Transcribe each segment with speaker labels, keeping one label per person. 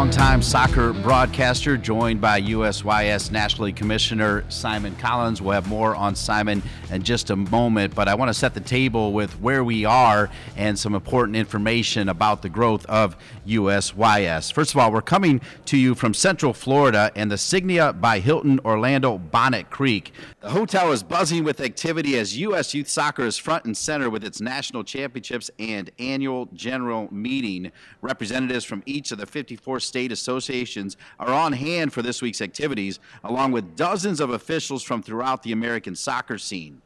Speaker 1: longtime soccer broadcaster, joined by USYS National League Commissioner Simon Collins. We'll have more on Simon in just a moment, but I want to set the table with where we are and some important information about the growth of USYS. First of all, we're coming to you from Central Florida and the Signia by Hilton Orlando Bonnet Creek. The hotel is buzzing with activity as U.S. Youth Soccer is front and center with its national championships and annual general meeting. Representatives from each of the 54 state associations are on hand for this week's activities, along with dozens of officials from throughout the American soccer scene.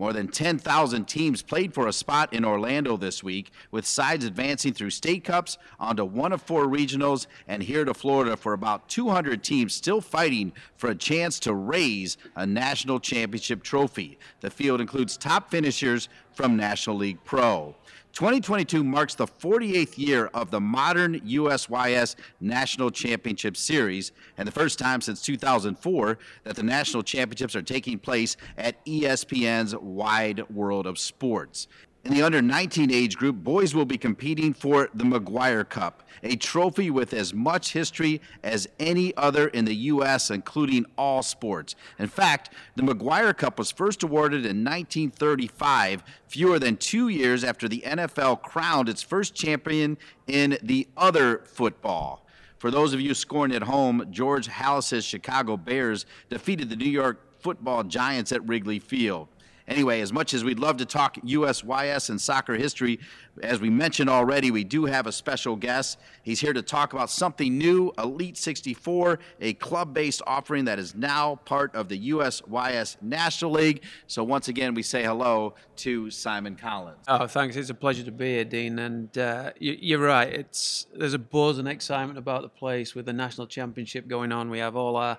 Speaker 1: More than 10,000 teams played for a spot in Orlando this week, with sides advancing through state cups onto one of four regionals and here to Florida for about 200 teams still fighting for a chance to raise a national championship trophy. The field includes top finishers from National League Pro. 2022 marks the 48th year of the modern USYS National Championship Series, and the first time since 2004 that the national championships are taking place at ESPN's Wide World of Sports. In the under 19 age group, boys will be competing for the McGuire Cup, a trophy with as much history as any other in the U.S., including all sports. In fact, the McGuire Cup was first awarded in 1935, fewer than two years after the NFL crowned its first champion in the other football. For those of you scoring at home, George Halas's Chicago Bears defeated the New York football giants at Wrigley Field. Anyway, as much as we'd love to talk USYS and soccer history, as we mentioned already, we do have a special guest. He's here to talk about something new Elite 64, a club based offering that is now part of the USYS National League. So, once again, we say hello to Simon Collins.
Speaker 2: Oh, thanks. It's a pleasure to be here, Dean. And uh, you, are right. It's there's a buzz and excitement about the place with the national championship going on. We have all our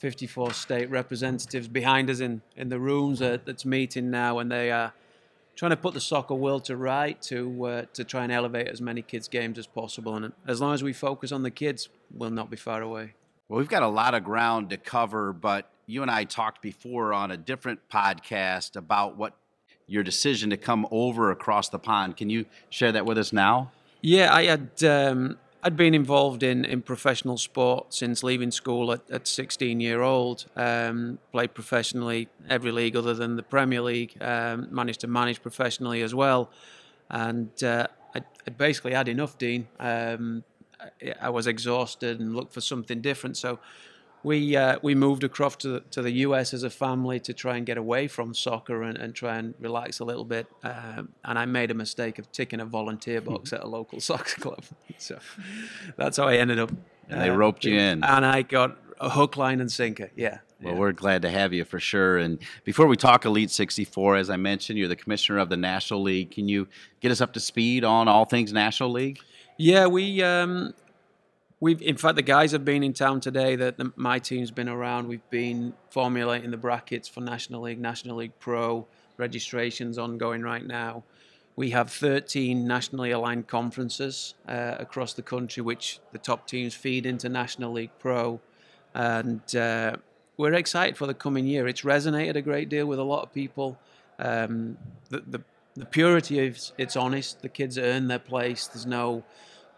Speaker 2: 54 state representatives behind us in, in the rooms that's meeting now, and they are trying to put the soccer world to right to uh, to try and elevate as many kids' games as possible. And as long as we focus on the kids, we'll not be far away.
Speaker 1: Well, we've got a lot of ground to cover, but you and I talked before on a different podcast about what your decision to come over across the pond. Can you share that with us now?
Speaker 2: Yeah, I had. Um, I'd been involved in, in professional sport since leaving school at, at 16 year old. Um, played professionally every league other than the Premier League. Um, managed to manage professionally as well, and uh, I, I basically had enough. Dean, um, I was exhausted and looked for something different. So we uh, we moved across to the, to the US as a family to try and get away from soccer and, and try and relax a little bit. Um, and I made a mistake of ticking a volunteer box at a local soccer club. So that's how I ended up.
Speaker 1: And they uh, roped you in.
Speaker 2: And I got a hook, line, and sinker. Yeah.
Speaker 1: Well, yeah. we're glad to have you for sure. And before we talk Elite 64, as I mentioned, you're the commissioner of the National League. Can you get us up to speed on all things National League?
Speaker 2: Yeah, we um, We've, in fact, the guys have been in town today. That my team's been around. We've been formulating the brackets for National League, National League Pro registrations ongoing right now. We have 13 nationally aligned conferences uh, across the country, which the top teams feed into National League Pro, and uh, we're excited for the coming year. It's resonated a great deal with a lot of people. Um, the, the the purity is it's honest. The kids earn their place. There's no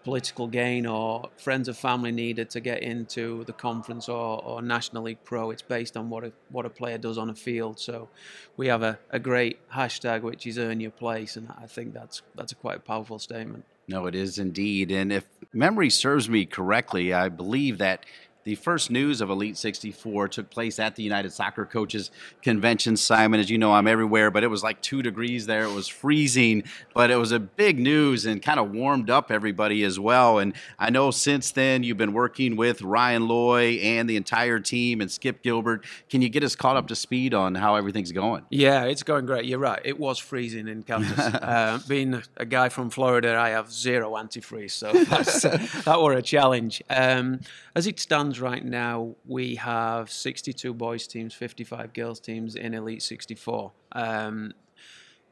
Speaker 2: political gain or friends of family needed to get into the conference or, or National League Pro. It's based on what a, what a player does on a field. So we have a, a great hashtag which is earn your place, and I think that's that's a quite a powerful statement.
Speaker 1: No, it is indeed. And if memory serves me correctly, I believe that the first news of Elite 64 took place at the United Soccer Coaches Convention. Simon, as you know, I'm everywhere, but it was like two degrees there. It was freezing, but it was a big news and kind of warmed up everybody as well. And I know since then you've been working with Ryan Loy and the entire team and Skip Gilbert. Can you get us caught up to speed on how everything's going?
Speaker 2: Yeah, it's going great. You're right. It was freezing in Kansas. uh, being a guy from Florida, I have zero antifreeze, so that were a challenge. Um, as it stands right now, we have 62 boys teams, 55 girls teams in Elite 64. Um,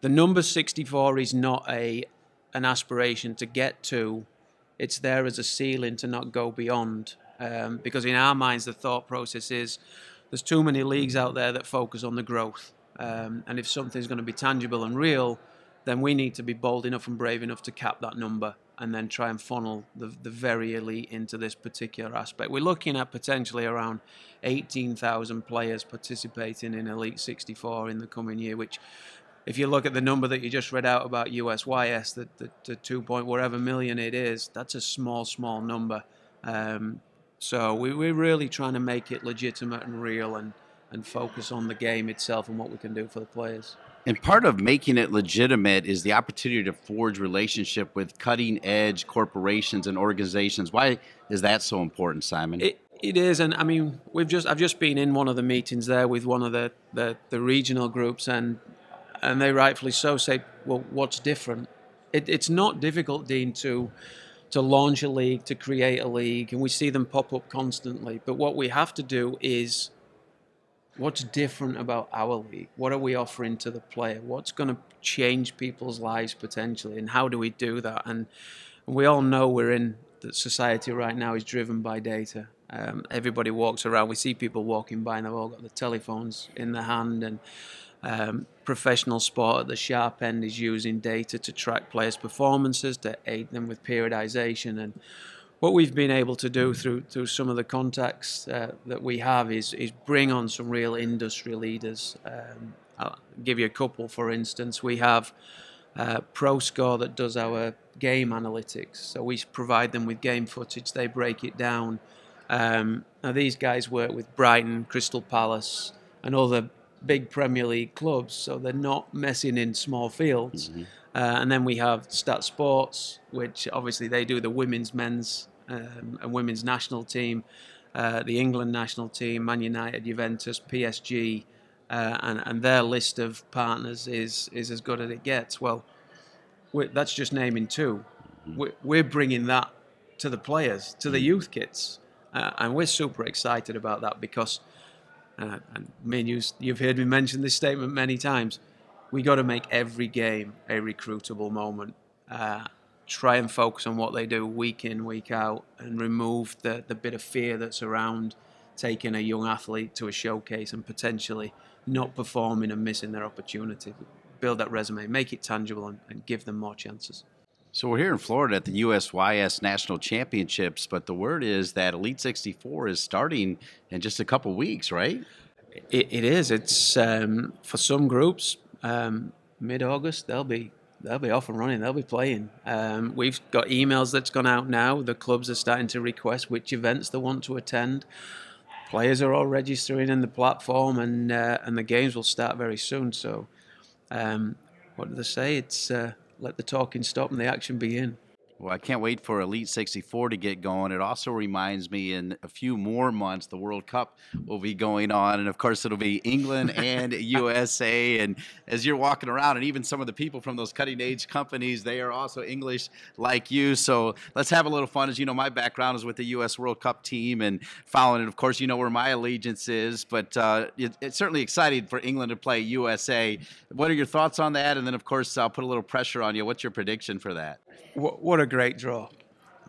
Speaker 2: the number 64 is not a an aspiration to get to. It's there as a ceiling to not go beyond. Um, because in our minds, the thought process is there's too many leagues out there that focus on the growth. Um, and if something's going to be tangible and real, then we need to be bold enough and brave enough to cap that number. And then try and funnel the, the very elite into this particular aspect. We're looking at potentially around 18,000 players participating in Elite 64 in the coming year, which if you look at the number that you just read out about USYS, the, the, the 2 point whatever million it is, that's a small, small number. Um, so we, we're really trying to make it legitimate and real and, and focus on the game itself and what we can do for the players.
Speaker 1: And part of making it legitimate is the opportunity to forge relationship with cutting edge corporations and organizations. Why is that so important, Simon?
Speaker 2: It, it is, and I mean, we've just I've just been in one of the meetings there with one of the, the, the regional groups, and and they rightfully so say, well, what's different? It, it's not difficult, Dean, to to launch a league, to create a league, and we see them pop up constantly. But what we have to do is what's different about our league? What are we offering to the player? What's going to change people's lives potentially, and how do we do that? And we all know we're in that society right now is driven by data. Um, everybody walks around. We see people walking by, and they've all got the telephones in their hand, and um, professional sport at the sharp end is using data to track players' performances, to aid them with periodization. And what we've been able to do through through some of the contacts uh, that we have is is bring on some real industry leaders. Um, I'll give you a couple, for instance. We have uh, ProScore that does our game analytics. So we provide them with game footage. They break it down. Um, now these guys work with Brighton, Crystal Palace, and other big Premier League clubs, so they're not messing in small fields. Mm-hmm. Uh, and then we have Stat Sports, which obviously they do the women's, men's, um, and women's national team, uh, the England national team, Man United, Juventus, PSG, uh, and, and their list of partners is is as good as it gets. Well, that's just naming 2 we mm-hmm. We're bringing that to the players, to the mm-hmm. youth kids, uh, and we're super excited about that because uh, and me and you, you've heard me mention this statement many times. We got to make every game a recruitable moment. Uh, try and focus on what they do week in, week out, and remove the, the bit of fear that's around taking a young athlete to a showcase and potentially not performing and missing their opportunity. Build that resume, make it tangible, and, and give them more chances.
Speaker 1: So we're here in Florida at the USYS National Championships, but the word is that Elite 64 is starting in just a couple weeks, right?
Speaker 2: it, it is. It's um, for some groups um, mid-August they'll be they'll be off and running. They'll be playing. Um, we've got emails that's gone out now. The clubs are starting to request which events they want to attend. Players are all registering in the platform, and uh, and the games will start very soon. So, um, what do they say? It's uh, let the talking stop and the action begin.
Speaker 1: Well, I can't wait for Elite 64 to get going. It also reminds me in a few more months, the World Cup will be going on. And of course, it'll be England and USA. And as you're walking around, and even some of the people from those cutting edge companies, they are also English like you. So let's have a little fun. As you know, my background is with the U.S. World Cup team and following it. Of course, you know where my allegiance is, but uh, it, it's certainly exciting for England to play USA. What are your thoughts on that? And then, of course, I'll put a little pressure on you. What's your prediction for that?
Speaker 2: What, what a great draw!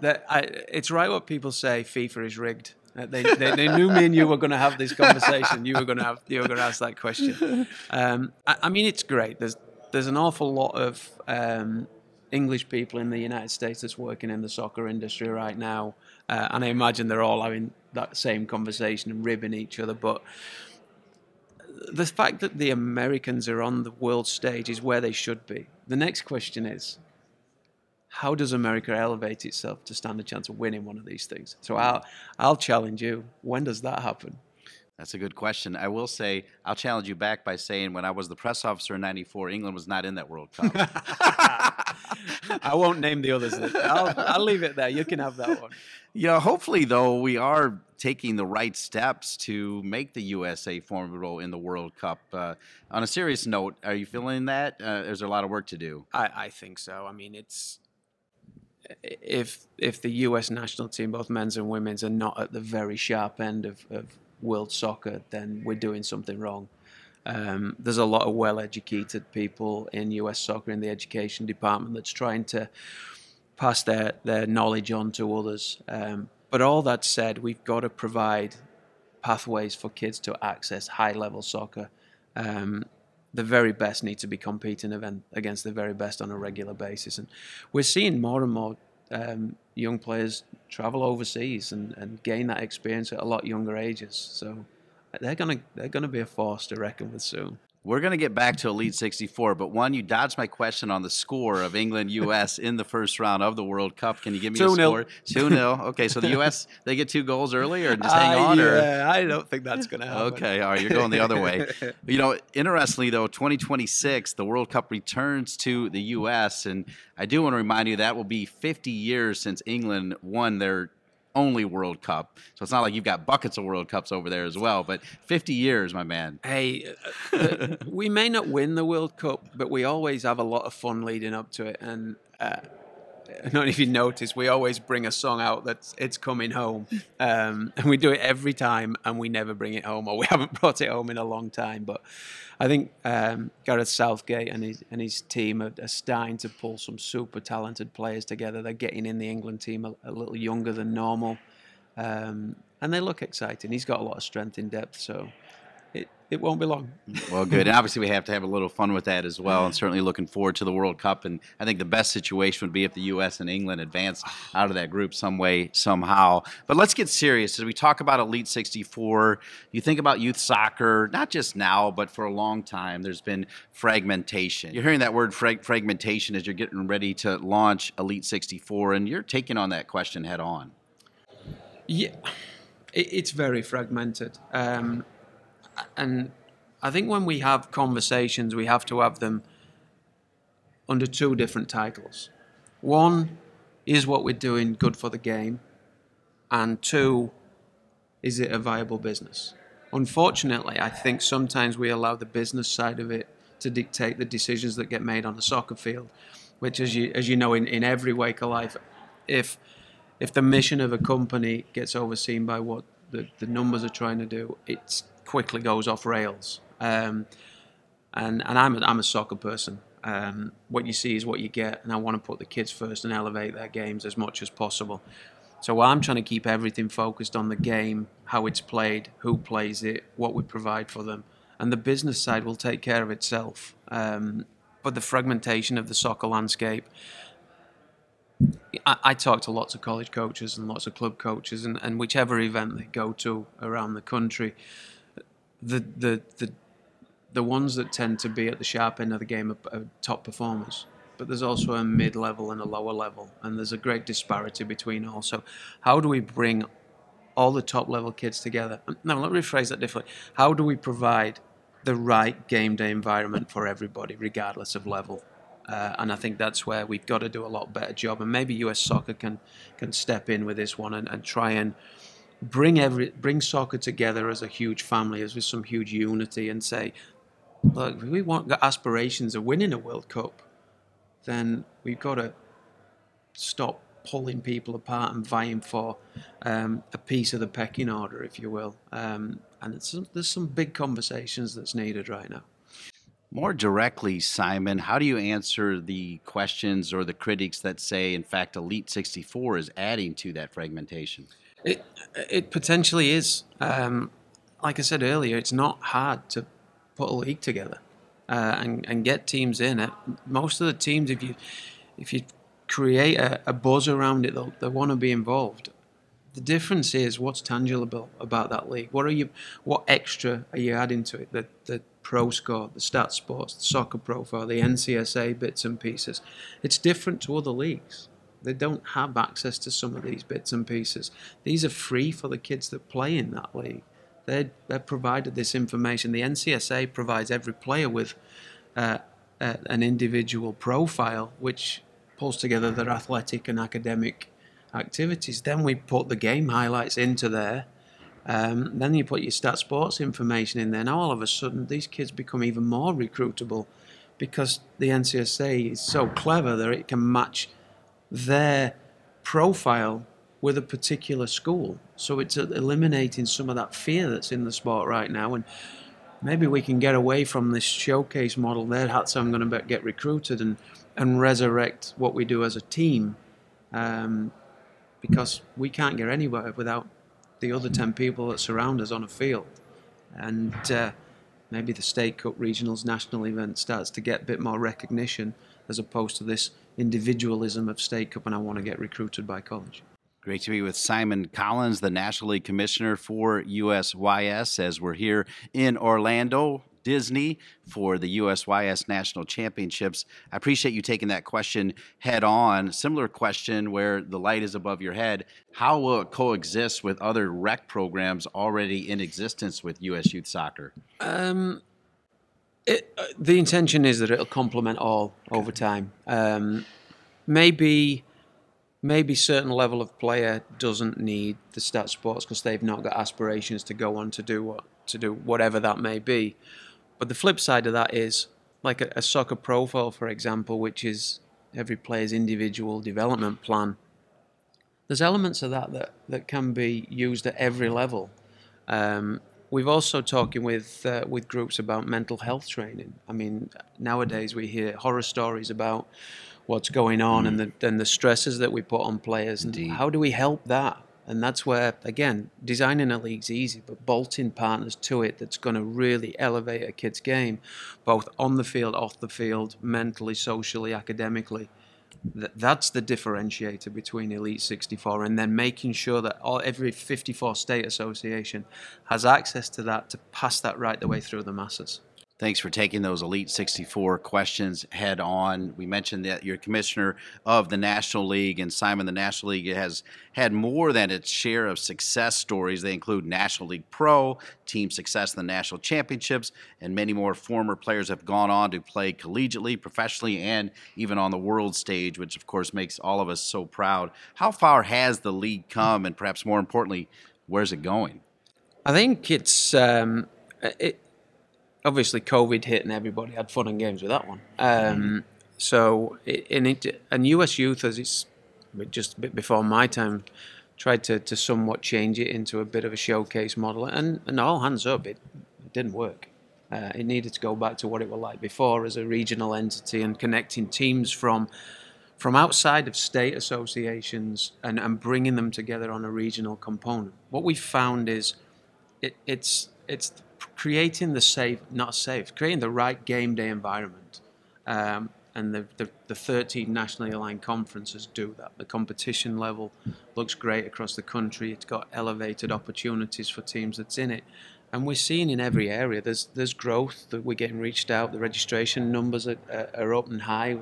Speaker 2: That I, it's right what people say. FIFA is rigged. They, they, they, knew me and you were going to have this conversation. You were going to have you were going to ask that question. Um, I, I, mean, it's great. There's there's an awful lot of um, English people in the United States that's working in the soccer industry right now, uh, and I imagine they're all having that same conversation and ribbing each other. But the fact that the Americans are on the world stage is where they should be. The next question is, how does America elevate itself to stand a chance of winning one of these things? So I'll, I'll challenge you. When does that happen?
Speaker 1: That's a good question. I will say, I'll challenge you back by saying when I was the press officer in 94, England was not in that World Cup.
Speaker 2: I won't name the others. I'll, I'll leave it there. You can have that one.
Speaker 1: Yeah, hopefully, though, we are taking the right steps to make the USA formidable in the World Cup. Uh, on a serious note, are you feeling that? Uh, there's a lot of work to do.
Speaker 2: I, I think so. I mean, it's if if the U.S. national team, both men's and women's, are not at the very sharp end of, of world soccer, then we're doing something wrong. Um, there's a lot of well-educated people in U.S. soccer in the education department that's trying to pass their their knowledge on to others. Um, but all that said, we've got to provide pathways for kids to access high-level soccer. Um, the very best need to be competing against the very best on a regular basis. And we're seeing more and more um, young players travel overseas and, and gain that experience at a lot younger ages. So they're gonna they're gonna be a force to reckon with soon.
Speaker 1: We're going to get back to Elite 64, but one, you dodged my question on the score of England US in the first round of the World Cup. Can you give me
Speaker 2: two
Speaker 1: a
Speaker 2: nil.
Speaker 1: score? 2 0. Okay, so the US, they get two goals early or just hang
Speaker 2: Uh,
Speaker 1: on? Or?
Speaker 2: yeah, I don't think that's going to happen.
Speaker 1: Okay, all right, you're going the other way. You know, interestingly though, 2026, the World Cup returns to the U.S., and I do want to remind you that will be 50 years since England won their only World Cup. So it's not like you've got buckets of World Cups over there as well, but 50 years, my man.
Speaker 2: Hey, uh, uh, we may not win the World Cup, but we always have a lot of fun leading up to it. And uh, Don't know if you noticed, we always bring a song out that's "It's Coming Home," um, and we do it every time, and we never bring it home, or we haven't brought it home in a long time. But I think um, Gareth Southgate and his and his team are, are starting to pull some super talented players together. They're getting in the England team a, a little younger than normal, um, and they look exciting. He's got a lot of strength in depth, so it, won't be long.
Speaker 1: Well, good. And obviously, we have to have a little fun with that as well. And certainly looking forward to the World Cup. And I think the best situation would be if the U.S. and England advance out of that group some way, somehow. But let's get serious. As we talk about Elite 64, you think about youth soccer, not just now, but for a long time, there's been fragmentation. You're hearing that word frag- fragmentation as you're getting ready to launch Elite 64, and you're taking on that question head on.
Speaker 2: Yeah, it's very fragmented. Um, and I think when we have conversations, we have to have them under two different titles. One is what we're doing good for the game, and two, is it a viable business? Unfortunately, I think sometimes we allow the business side of it to dictate the decisions that get made on the soccer field, which, as you as you know, in, in every wake of life, if if the mission of a company gets overseen by what the, the numbers are trying to do, it quickly goes off rails. Um, and and I'm a, I'm a soccer person. Um, what you see is what you get, and I want to put the kids first and elevate their games as much as possible. So I'm trying to keep everything focused on the game, how it's played, who plays it, what we provide for them, and the business side will take care of itself. Um, but the fragmentation of the soccer landscape, I, talk to lots of college coaches and lots of club coaches, and, and whichever event they go to around the country, the the the the ones that tend to be at the sharp end of the game are, are top performers. But there's also a mid level and a lower level, and there's a great disparity between all. So, how do we bring all the top level kids together? Now, let me rephrase that differently. How do we provide the right game day environment for everybody, regardless of level? Uh, and I think that's where we've got to do a lot better job. And maybe US Soccer can can step in with this one and, and try and bring every bring soccer together as a huge family, as with some huge unity, and say, look, we want got aspirations of winning a World Cup, then we've got to stop pulling people apart and vying for um, a piece of the pecking order, if you will. Um, and there's some big conversations that's needed right now.
Speaker 1: More directly, Simon, how do you answer the questions or the critics that say, in fact, Elite 64 is adding to that fragmentation?
Speaker 2: It, it potentially is. Um, like I said earlier, it's not hard to put a league together uh, and, and get teams in it. Most of the teams, if you if you create a, a buzz around it, they'll, they'll want to be involved. The difference is what's tangible about that league. What are you? What extra are you adding to it? The the pro score, the stat sports, the soccer profile, the NCSA bits and pieces. It's different to other leagues. They don't have access to some of these bits and pieces. These are free for the kids that play in that league. They're, they're provided this information. The NCSA provides every player with uh, uh, an individual profile, which pulls together their athletic and academic activities. Then we put the game highlights into there. Um, then you put your stat sports information in there. Now all of a sudden, these kids become even more recruitable because the NCSA is so clever that it can match their profile with a particular school. So it's eliminating some of that fear that's in the sport right now. And maybe we can get away from this showcase model there. That's how I'm going to get recruited and, and resurrect what we do as a team. Um, because we can't get anywhere without the other 10 people that surround us on a field. And uh, maybe the state cup, regionals, national event starts to get a bit more recognition as opposed to this individualism of state cup and I want to get recruited by college.
Speaker 1: Great to be with Simon Collins, the National League Commissioner for USYS, as we're here in Orlando, Disney, for the USYS National Championships. I appreciate you taking that question head on. Similar question where the light is above your head. How will it coexist with other rec programs already in existence with US Youth Soccer?
Speaker 2: Um, it, uh, the intention is that it'll complement all over time. Um, maybe maybe certain level of player doesn't need the stat sports because they've not got aspirations to go on to do what to do whatever that may be. But the flip side of that is like a, a soccer profile, for example, which is every player's individual development plan. There's elements of that that, that can be used at every level. Um, we've also talking with uh, with groups about mental health training. I mean, nowadays we hear horror stories about what's going on mm. and the and the stresses that we put on players. And how do we help that? And that's where, again, designing a league's easy, but bolting partners to it that's going to really elevate a kid's game, both on the field, off the field, mentally, socially, academically. That's the differentiator between Elite 64, and then making sure that all, every 54 state association has access to that to pass that right the way through the masses.
Speaker 1: Thanks for taking those Elite 64 questions head on. We mentioned that you're commissioner of the National League, and Simon, the National League has had more than its share of success stories. They include National League Pro, team success in the national championships, and many more former players have gone on to play collegiately, professionally, and even on the world stage, which of course makes all of us so proud. How far has the league come, and perhaps more importantly, where's it going?
Speaker 2: I think it's. Um, it, obviously COVID hit and everybody had fun and games with that one. Um, so in it, and US Youth, as it's just a bit before my time, tried to, to somewhat change it into a bit of a showcase model, and, and all hands up, it, it didn't work. Uh, it needed to go back to what it was like before as a regional entity and connecting teams from from outside of state associations and, and bringing them together on a regional component. What we found is it, it's it's creating the safe, not safe, creating the right game day environment. Um, and the, the, the 13 nationally aligned conferences do that. The competition level looks great across the country. It's got elevated opportunities for teams that's in it. And we're seeing in every area there's there's growth that we're getting reached out. The registration numbers are, are up and high.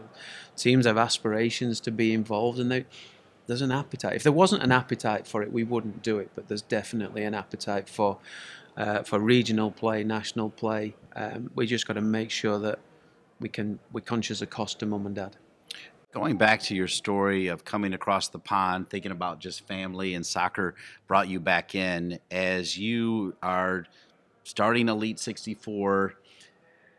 Speaker 2: Teams have aspirations to be involved, and they, there's an appetite. If there wasn't an appetite for it, we wouldn't do it. But there's definitely an appetite for uh, for regional play, national play. Um, we just got to make sure that we can we're conscious of cost to mum and dad.
Speaker 1: Going back to your story of coming across the pond, thinking about just family and soccer brought you back in as you are starting Elite 64.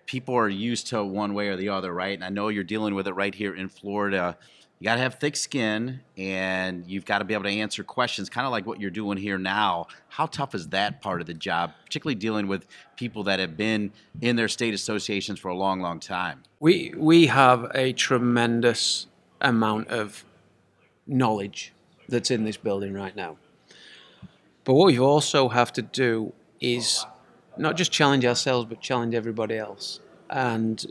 Speaker 1: People are used to one way or the other, right? And I know you're dealing with it right here in Florida you got to have thick skin and you've got to be able to answer questions kind of like what you're doing here now. How tough is that part of the job particularly dealing with people that have been in their state associations for a long long time?
Speaker 2: We we have a tremendous amount of knowledge that's in this building right now. But what we also have to do is not just challenge ourselves but challenge everybody else. And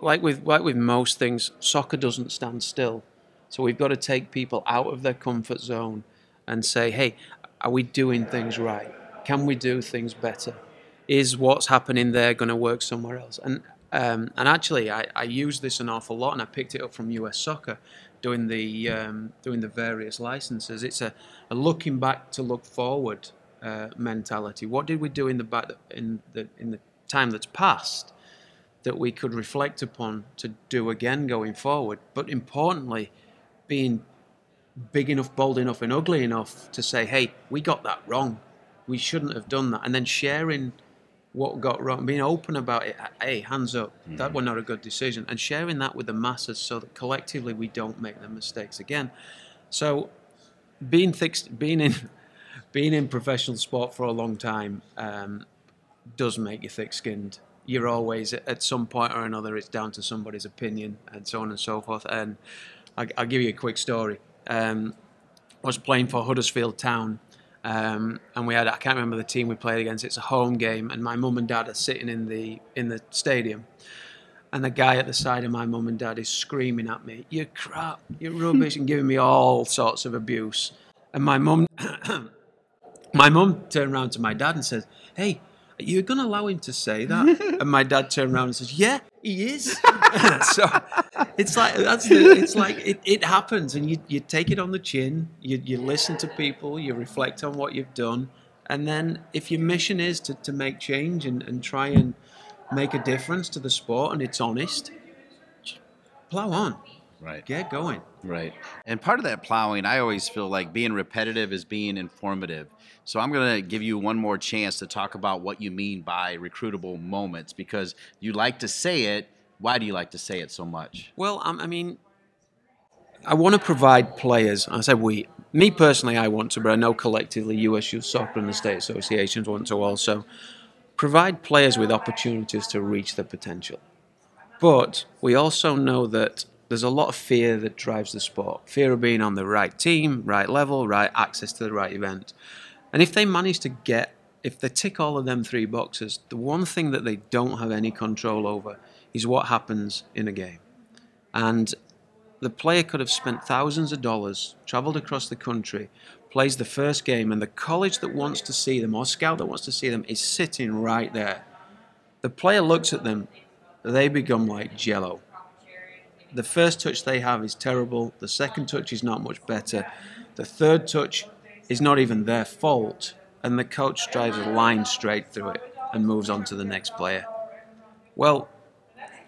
Speaker 2: like with like with most things, soccer doesn't stand still. So we've got to take people out of their comfort zone and say, "Hey, are we doing things right? Can we do things better? Is what's happening there going to work somewhere else?" And um, and actually, I, I use this an awful lot, and I picked it up from US Soccer, doing the um, doing the various licenses. It's a, a looking back to look forward uh, mentality. What did we do in the back in the in the time that's passed? That we could reflect upon to do again going forward. But importantly, being big enough, bold enough, and ugly enough to say, hey, we got that wrong. We shouldn't have done that. And then sharing what got wrong, being open about it. Hey, hands up, mm-hmm. that was not a good decision. And sharing that with the masses so that collectively we don't make the mistakes again. So being thick, being in, being in professional sport for a long time um, does make you thick-skinned you're always at some point or another it's down to somebody's opinion and so on and so forth. And I, will give you a quick story. Um, I was playing for Huddersfield Town, Um, and we had I can't remember the team we played against. It's a home game, and my mum and dad are sitting in the in the stadium, and the guy at the side of my mum and dad is screaming at me, "You're crap, you're rubbish," and giving me all sorts of abuse. And my mum, my mum turned around to my dad and says, "Hey, are going to allow him to say that?" and my dad turned around and says, "Yeah, he is." so it's like that's the, it's like it, it happens, and you you take it on the chin. You you listen to people, you reflect on what you've done, and then if your mission is to, to make change and, and try and make a difference to the sport, and it's honest, plow on,
Speaker 1: Right.
Speaker 2: get going.
Speaker 1: Right. And part of that plowing, I always feel like being repetitive is being informative. So I'm going to give you one more chance to talk about what you mean by recruitable moments because you like to say it. Why do you like to say it so much?
Speaker 2: Well, um, I mean, I want to provide players. I said we. Me personally, I want to, but I know collectively, US Youth Soccer and the state associations want to also provide players with opportunities to reach their potential. But we also know that there's a lot of fear that drives the sport. Fear of being on the right team, right level, right access to the right event. And if they manage to get, if they tick all of them three boxes, the one thing that they don't have any control over is what happens in a game. And the player could have spent thousands of dollars, traveled across the country, plays the first game, and the college that wants to see them or scout that wants to see them is sitting right there. The player looks at them, they become like jello. The first touch they have is terrible, the second touch is not much better, the third touch is not even their fault, and the coach drives a line straight through it and moves on to the next player. Well,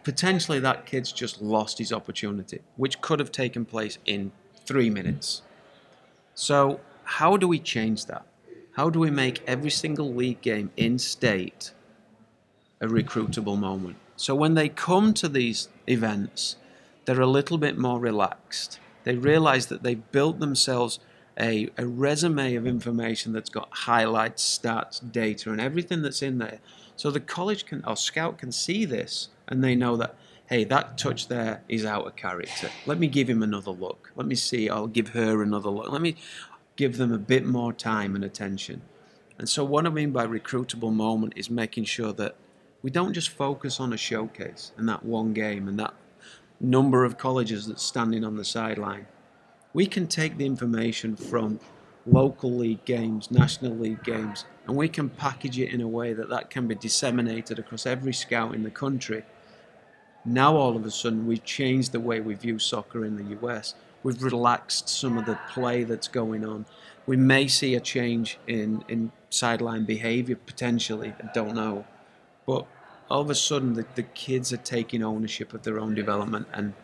Speaker 2: potentially that kid's just lost his opportunity, which could have taken place in three minutes. So, how do we change that? How do we make every single league game in state a recruitable moment? So, when they come to these events, they're a little bit more relaxed. They realize that they've built themselves a, a resume of information that's got highlights, stats, data, and everything that's in there. So the college can or scout can see this and they know that hey, that touch there is out of character. Let me give him another look. Let me see. I'll give her another look. Let me give them a bit more time and attention. And so what I mean by recruitable moment is making sure that we don't just focus on a showcase and that one game and that number of colleges that's standing on the sideline. We can take the information from local league games, national league games, and we can package it in a way that that can be disseminated across every scout in the country. Now, all of a sudden, we've changed the way we view soccer in the US. We've relaxed some of the play that's going on. We may see a change in, in sideline behavior potentially, I don't know. But all of a sudden, the, the kids are taking ownership of their own development, and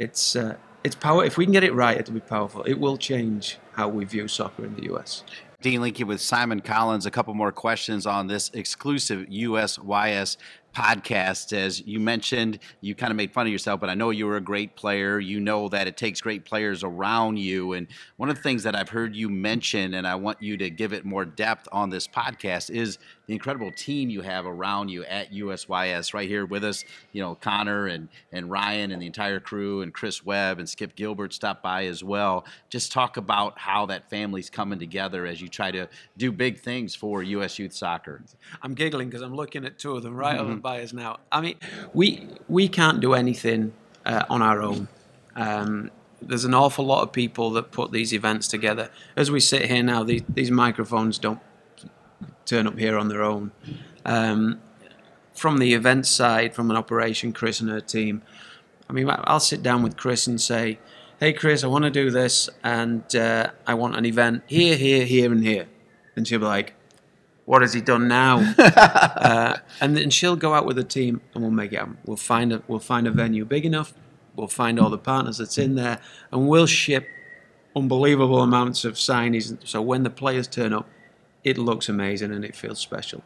Speaker 2: it's uh, it's power. If we can get it right, it'll be powerful. It will change how we view soccer in the US.
Speaker 1: Dean Linke with Simon Collins. A couple more questions on this exclusive USYS podcast. As you mentioned, you kind of made fun of yourself, but I know you were a great player. You know that it takes great players around you. And one of the things that I've heard you mention, and I want you to give it more depth on this podcast, is the incredible team you have around you at USYS. Right here with us, you know, Connor and, and Ryan and the entire crew, and Chris Webb and Skip Gilbert stopped by as well. Just talk about how that family's coming together as you try to do big things for US Youth Soccer.
Speaker 2: I'm giggling because I'm looking at two of them right over by us now. I mean, we we can't do anything uh, on our own. Um, there's an awful lot of people that put these events together. As we sit here now, these, these microphones don't turn up here on their own. Um, from the event side, from an operation, Chris and her team. I mean, I'll sit down with Chris and say, "Hey, Chris, I want to do this, and uh, I want an event here, here, here, and here." And she'll be like, "What has he done now?" uh, and then she'll go out with the team, and we'll make it happen. We'll find a we'll find a venue big enough. We'll find all the partners that's in there, and we'll ship unbelievable amounts of signees. So when the players turn up, it looks amazing and it feels special.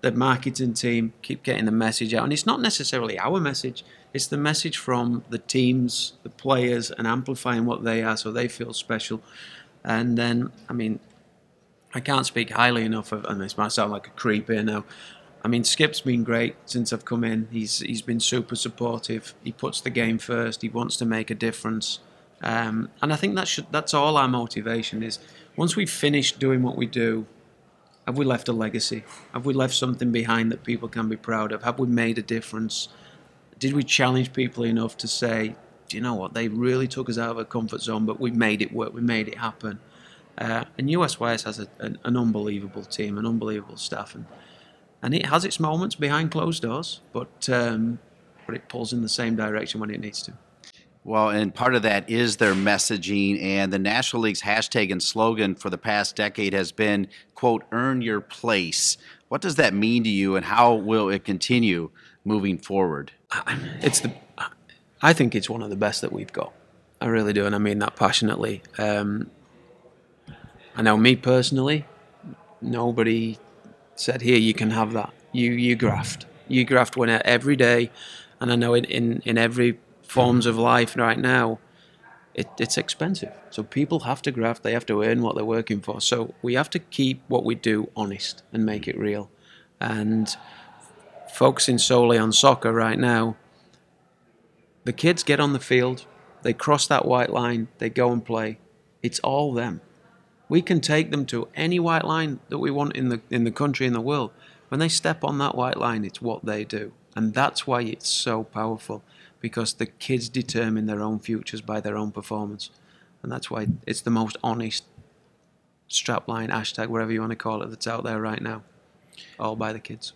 Speaker 2: The marketing team keep getting the message out, and it's not necessarily our message. It's the message from the teams, the players, and amplifying what they are, so they feel special. And then, I mean, I can't speak highly enough of, and this might sound like a creep here now. I mean, Skip's been great since I've come in. He's he's been super supportive. He puts the game first. He wants to make a difference Um, and I think that should, that's all our motivation is. Once we've finished doing what we do, have we left a legacy? Have we left something behind that people can be proud of? Have we made a difference? Did we challenge people enough to say, do you know what? They really took us out of a comfort zone, but we made it work. We made it happen. Uh, and USYS has a, an, an, unbelievable team, an unbelievable staff, and and it has its moments behind closed doors, but um, but it pulls in the same direction when it needs to.
Speaker 1: Well, and part of that is their messaging, and the National League's hashtag and slogan for the past decade has been "quote Earn your place." What does that mean to you, and how will it continue moving forward?
Speaker 2: It's the, I think it's one of the best that we've got. I really do, and I mean that passionately. Um, I know me personally, nobody said, "Here, you can have that." You you graft, you graft when uh, every day, and I know in in, in every forms of life right now, it, it's expensive. So people have to graft, they have to earn what they're working for. So we have to keep what we do honest and make it real. And focusing solely on soccer right now, the kids get on the field, they cross that white line, they go and play. It's all them. We can take them to any white line that we want in the in the country in the world. When they step on that white line, it's what they do. And that's why it's so powerful because the kids determine their own futures by their own performance. And that's why it's the most honest strapline, hashtag, whatever you want to call it, that's out there right now. All by the kids.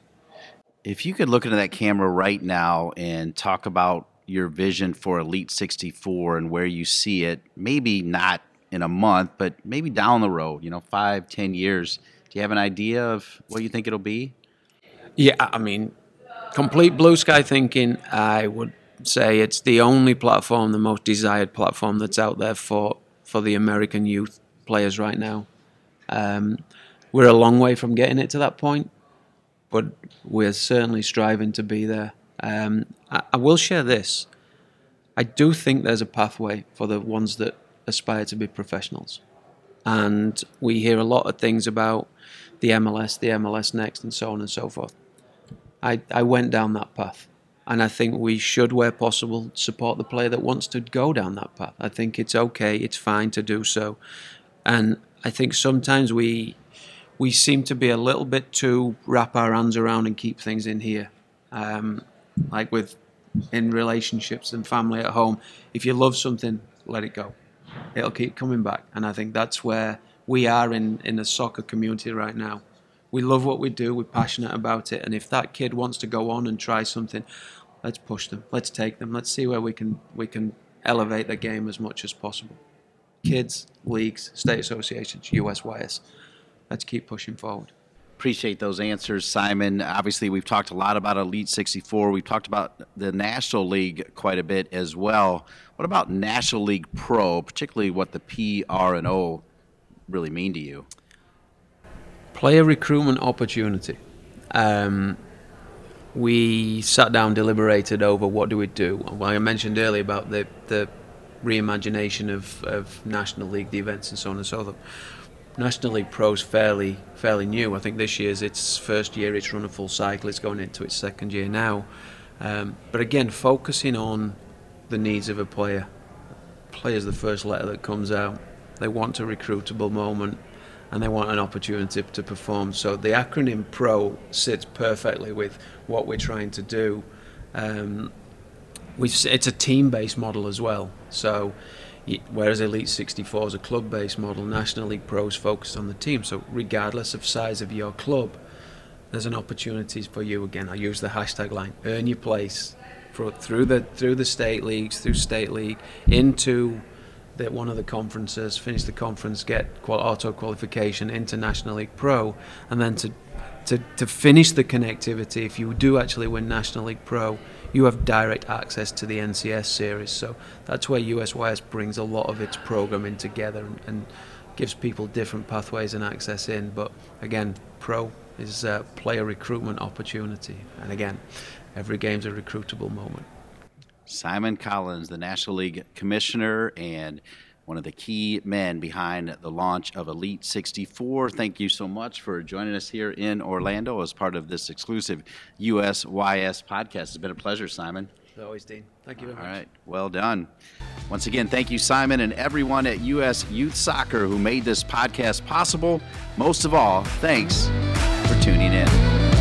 Speaker 1: If you could look into that camera right now and talk about your vision for Elite 64 and where you see it, maybe not in a month, but maybe down the road, you know, five, ten years. Do you have an idea of what you think it'll be?
Speaker 2: Yeah, I mean, complete blue sky thinking, I would say it's the only platform, the most desired platform that's out there for, for the American youth players right now. Um, we're a long way from getting it to that point, but we're certainly striving to be there. Um, I, I will share this. I do think there's a pathway for the ones that aspire to be professionals. And we hear a lot of things about the MLS, the MLS next, and so on and so forth. I, I went down that path. And I think we should, where possible, support the player that wants to go down that path. I think it's okay, it's fine to do so. And I think sometimes we we seem to be a little bit too wrap our hands around and keep things in here. Um, like with in relationships and family at home, if you love something, let it go it'll keep coming back. And I think that's where we are in, in the soccer community right now. We love what we do, we're passionate about it, and if that kid wants to go on and try something, let's push them, let's take them, let's see where we can we can elevate the game as much as possible. Kids, leagues, state associations, USYS, let's keep pushing forward.
Speaker 1: Appreciate those answers, Simon. Obviously, we've talked a lot about Elite 64. We've talked about the National League quite a bit as well. What about National League Pro, particularly what the P, R, and O really mean to you?
Speaker 2: Player recruitment opportunity. Um, we sat down, deliberated over what do we do. Well, I mentioned earlier about the the reimagination of, of National League, the events, and so on and so forth National League Pro's fairly fairly new. I think this year's its first year. It's run a full cycle. It's going into its second year now. Um, but again, focusing on the needs of a player. Player's the first letter that comes out. They want a recruitable moment and they want an opportunity to perform. So the acronym PRO sits perfectly with what we're trying to do. Um, it's a team-based model as well. So whereas Elite 64 is a club-based model, National League Pros focused on the team. So regardless of size of your club, there's an opportunity for you again. I use the hashtag line: earn your place for, through the through the state leagues, through state league, into the, one of the conferences, finish the conference, get qual- auto qualification into National League Pro, and then to, to to finish the connectivity. If you do actually win National League Pro, you have direct access to the NCS series. So that's where USYS brings a lot of its programming together and, and gives people different pathways and access in. But again, Pro is a player recruitment opportunity, and again, every game's a recruitable moment.
Speaker 1: Simon Collins, the National League Commissioner and one of the key men behind the launch of Elite 64. Thank you so much for joining us here in Orlando as part of this exclusive USYS podcast. It's been a pleasure, Simon.
Speaker 2: As always, Dean. Thank you very
Speaker 1: All
Speaker 2: much.
Speaker 1: right, well done. Once again, thank you, Simon, and everyone at U.S. Youth Soccer who made this podcast possible. Most of all, thanks for tuning in.